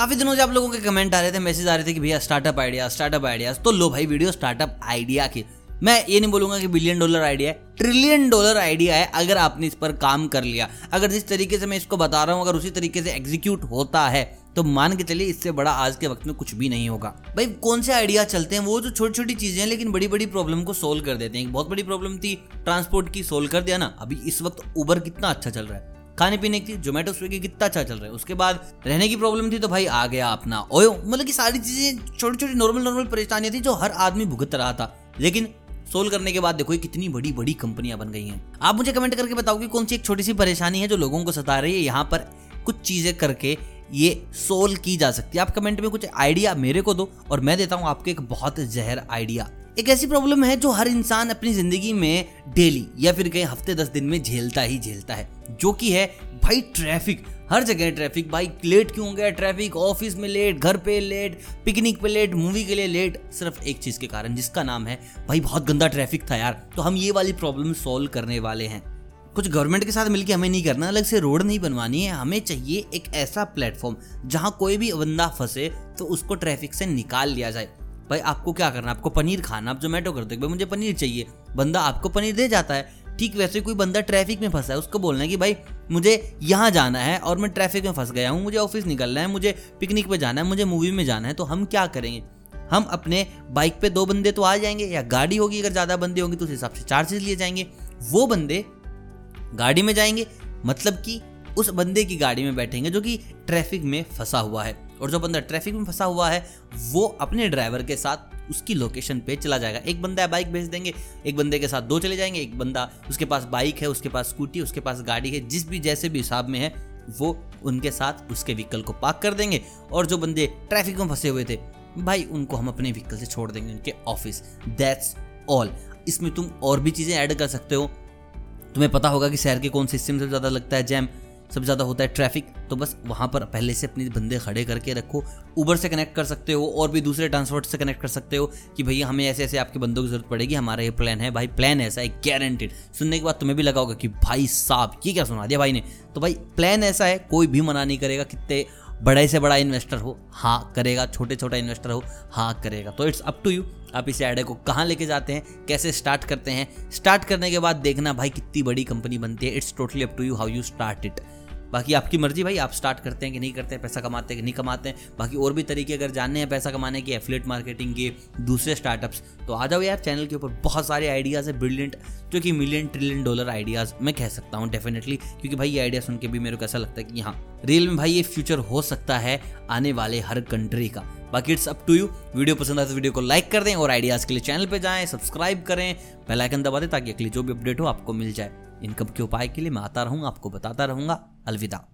काफ़ी दिनों से आप लोगों के कमेंट आ रहे थे मैसेज आ रहे थे कि भैया स्टार्टअप आइडिया स्टार्टअप आइडिया तो लो भाई वीडियो स्टार्टअप आइडिया की। मैं ये नहीं बोलूँगा कि बिलियन डॉलर आइडिया है ट्रिलियन डॉलर आइडिया है अगर आपने इस पर काम कर लिया। अगर जिस तरीके से मैं इसको बता रहा हूँ, अगर उसी तरीके से एग्जीक्यूट होता है तो मान के चलिए इससे बड़ा आज के वक्त में कुछ भी नहीं होगा। भाई, कौन से आइडिया चलते हैं? वो जो छोटी छोटी चीज़ें हैं, लेकिन बड़ी बड़ी प्रॉब्लम को सोल्व कर देते हैं। एक बहुत बड़ी प्रॉब्लम थी ट्रांसपोर्ट की सोल्व कर दिया ना। अभी इस वक्त उबर कितना अच्छा चल रहा है। खाने पीने की जोमेटो स्विगी कितना अच्छा चल रहा है। उसके बाद रहने की प्रॉब्लम थी तो भाई आ गया अपना ओयो। मतलब की सारी चीज़ें छोटी छोटी नॉर्मल नॉर्मल परेशानियाँ थी जो हर आदमी भुगत रहा था। लेकिन सोल्व करने के बाद देखो कितनी बड़ी बड़ी कंपनियाँ बन गई हैं। आप मुझे कमेंट करके बताओ कि कौन सी एक छोटी सी परेशानी है जो लोगों को सता रही है। यहाँ पर कुछ चीज़ें करके ये सोल्व की जा सकती है। आप कमेंट में कुछ आइडिया मेरे को दो और मैं देता हूँ आपको एक बहुत जहर आइडिया एक ऐसी प्रॉब्लम है जो हर इंसान अपनी ज़िंदगी में डेली या फिर कहीं हफ़्ते दस दिन में झेलता ही झेलता है, जो कि है भाई ट्रैफ़िक हर जगह ट्रैफ़िक भाई लेट क्यों हो गया? ट्रैफ़िक ऑफ़िस में लेट घर पे लेट पिकनिक पे लेट मूवी के लिए लेट सिर्फ़ एक चीज़ के कारण, जिसका नाम है, भाई बहुत गंदा ट्रैफ़िक था यार। तो हम ये वाली प्रॉब्लम सॉल्व करने वाले हैं। कुछ गवर्नमेंट के साथ मिलकर हमें नहीं करना, अलग से रोड नहीं बनवानी है। हमें चाहिए एक ऐसा प्लेटफॉर्म जहाँ कोई भी बंदा फंसे तो उसको ट्रैफ़िक से निकाल लिया जाए। भाई, आपको क्या करना आपको पनीर खाना आप जोमेटो कर दो। भाई मुझे पनीर चाहिए। बंदा आपको पनीर दे जाता है। ठीक वैसे कोई बंदा ट्रैफ़िक में फंसा है, उसको बोलना है कि भाई, मुझे यहाँ जाना है और मैं ट्रैफ़िक में फंस गया हूँ, मुझे ऑफ़िस निकलना है, मुझे पिकनिक पे जाना है, मुझे मूवी में जाना है तो हम क्या करेंगे? हम अपने बाइक पे दो बंदे तो आ जाएँगे या गाड़ी होगी, अगर ज़्यादा बंदे होंगे तो उस हिसाब से चार्जेस लिए जाएँगे। वो बंदे गाड़ी में जाएँगे मतलब कि उस बंदे की गाड़ी में बैठेंगे जो कि ट्रैफ़िक में फंसा हुआ है। और जो बंदा ट्रैफ़िक में फंसा हुआ है, वो अपने ड्राइवर के साथ उसकी लोकेशन पे चला जाएगा। एक बंदा बाइक भेज देंगे, एक बंदे के साथ दो चले जाएँगे, एक बंदा उसके पास बाइक है, उसके पास स्कूटी उसके पास गाड़ी है, जिस भी, जैसे भी हिसाब में है, वो उनके साथ उसके व्हीकल को पार्क कर देंगे। और जो बंदे ट्रैफ़िक में फंसे हुए थे, भाई, उनको हम अपने व्हीकल से छोड़ देंगे, उनके ऑफ़िस दैट्स ऑल इसमें तुम और भी चीज़ें ऐड कर सकते हो। तुम्हें पता होगा कि शहर के कौन से हिस्से में सबसे ज़्यादा लगता है जैम सबसे ज़्यादा होता है ट्रैफ़िक तो बस वहाँ पर पहले से अपने बंदे खड़े करके रखो। ऊबर से कनेक्ट कर सकते हो और भी दूसरे ट्रांसपोर्ट से कनेक्ट कर सकते हो कि भैया हमें ऐसे ऐसे आपके बंदों की ज़रूरत पड़ेगी, हमारा ये प्लान है, भाई प्लान ऐसा है गारंटेड सुनने के बाद तुम्हें भी लगा होगा कि भाई साहब, ये क्या सुना दिया भाई ने? तो भाई प्लान ऐसा है, कोई भी मना नहीं करेगा, कितने बड़े से बड़ा इन्वेस्टर हो हाँ करेगा, छोटे छोटा इन्वेस्टर हो हाँ करेगा। तो इट्स अप टू यू आप इस आइडिया को कहाँ लेके जाते हैं, कैसे स्टार्ट करते हैं। स्टार्ट करने के बाद देखना भाई कितनी बड़ी कंपनी बनती है it's totally up to you how you start it बाकी आपकी मर्ज़ी भाई, आप स्टार्ट करते हैं कि नहीं करते हैं, पैसा कमाते हैं कि नहीं कमाते हैं। बाकी और भी तरीके अगर जानने हैं पैसा कमाने के एफलेट मार्केटिंग के, दूसरे स्टार्टअप्स तो आ जाओ यार चैनल के ऊपर। बहुत सारे आइडियाज़ है ब्रिलियंट जो कि मिलियन ट्रिलियन डॉलर आइडियाज़ मैं कह सकता हूँ डेफिनेटली क्योंकि भाई ये आइडिया सुन के भी मेरे को ऐसा लगता है कि हाँ रियल में भाई ये फ्यूचर हो सकता है आने वाले हर कंट्री का। बाकी it's up to you video पसंद आए तो वीडियो को लाइक कर दें और आइडियाज़ के लिए चैनल पे जाएँ सब्सक्राइब करें बेल आइकन दबा दें ताकि अगली जो भी अपडेट हो आपको मिल जाए। इनकम के उपाय के लिए मैं आता रहूँगा आपको बताता रहूँगा। अलविदा।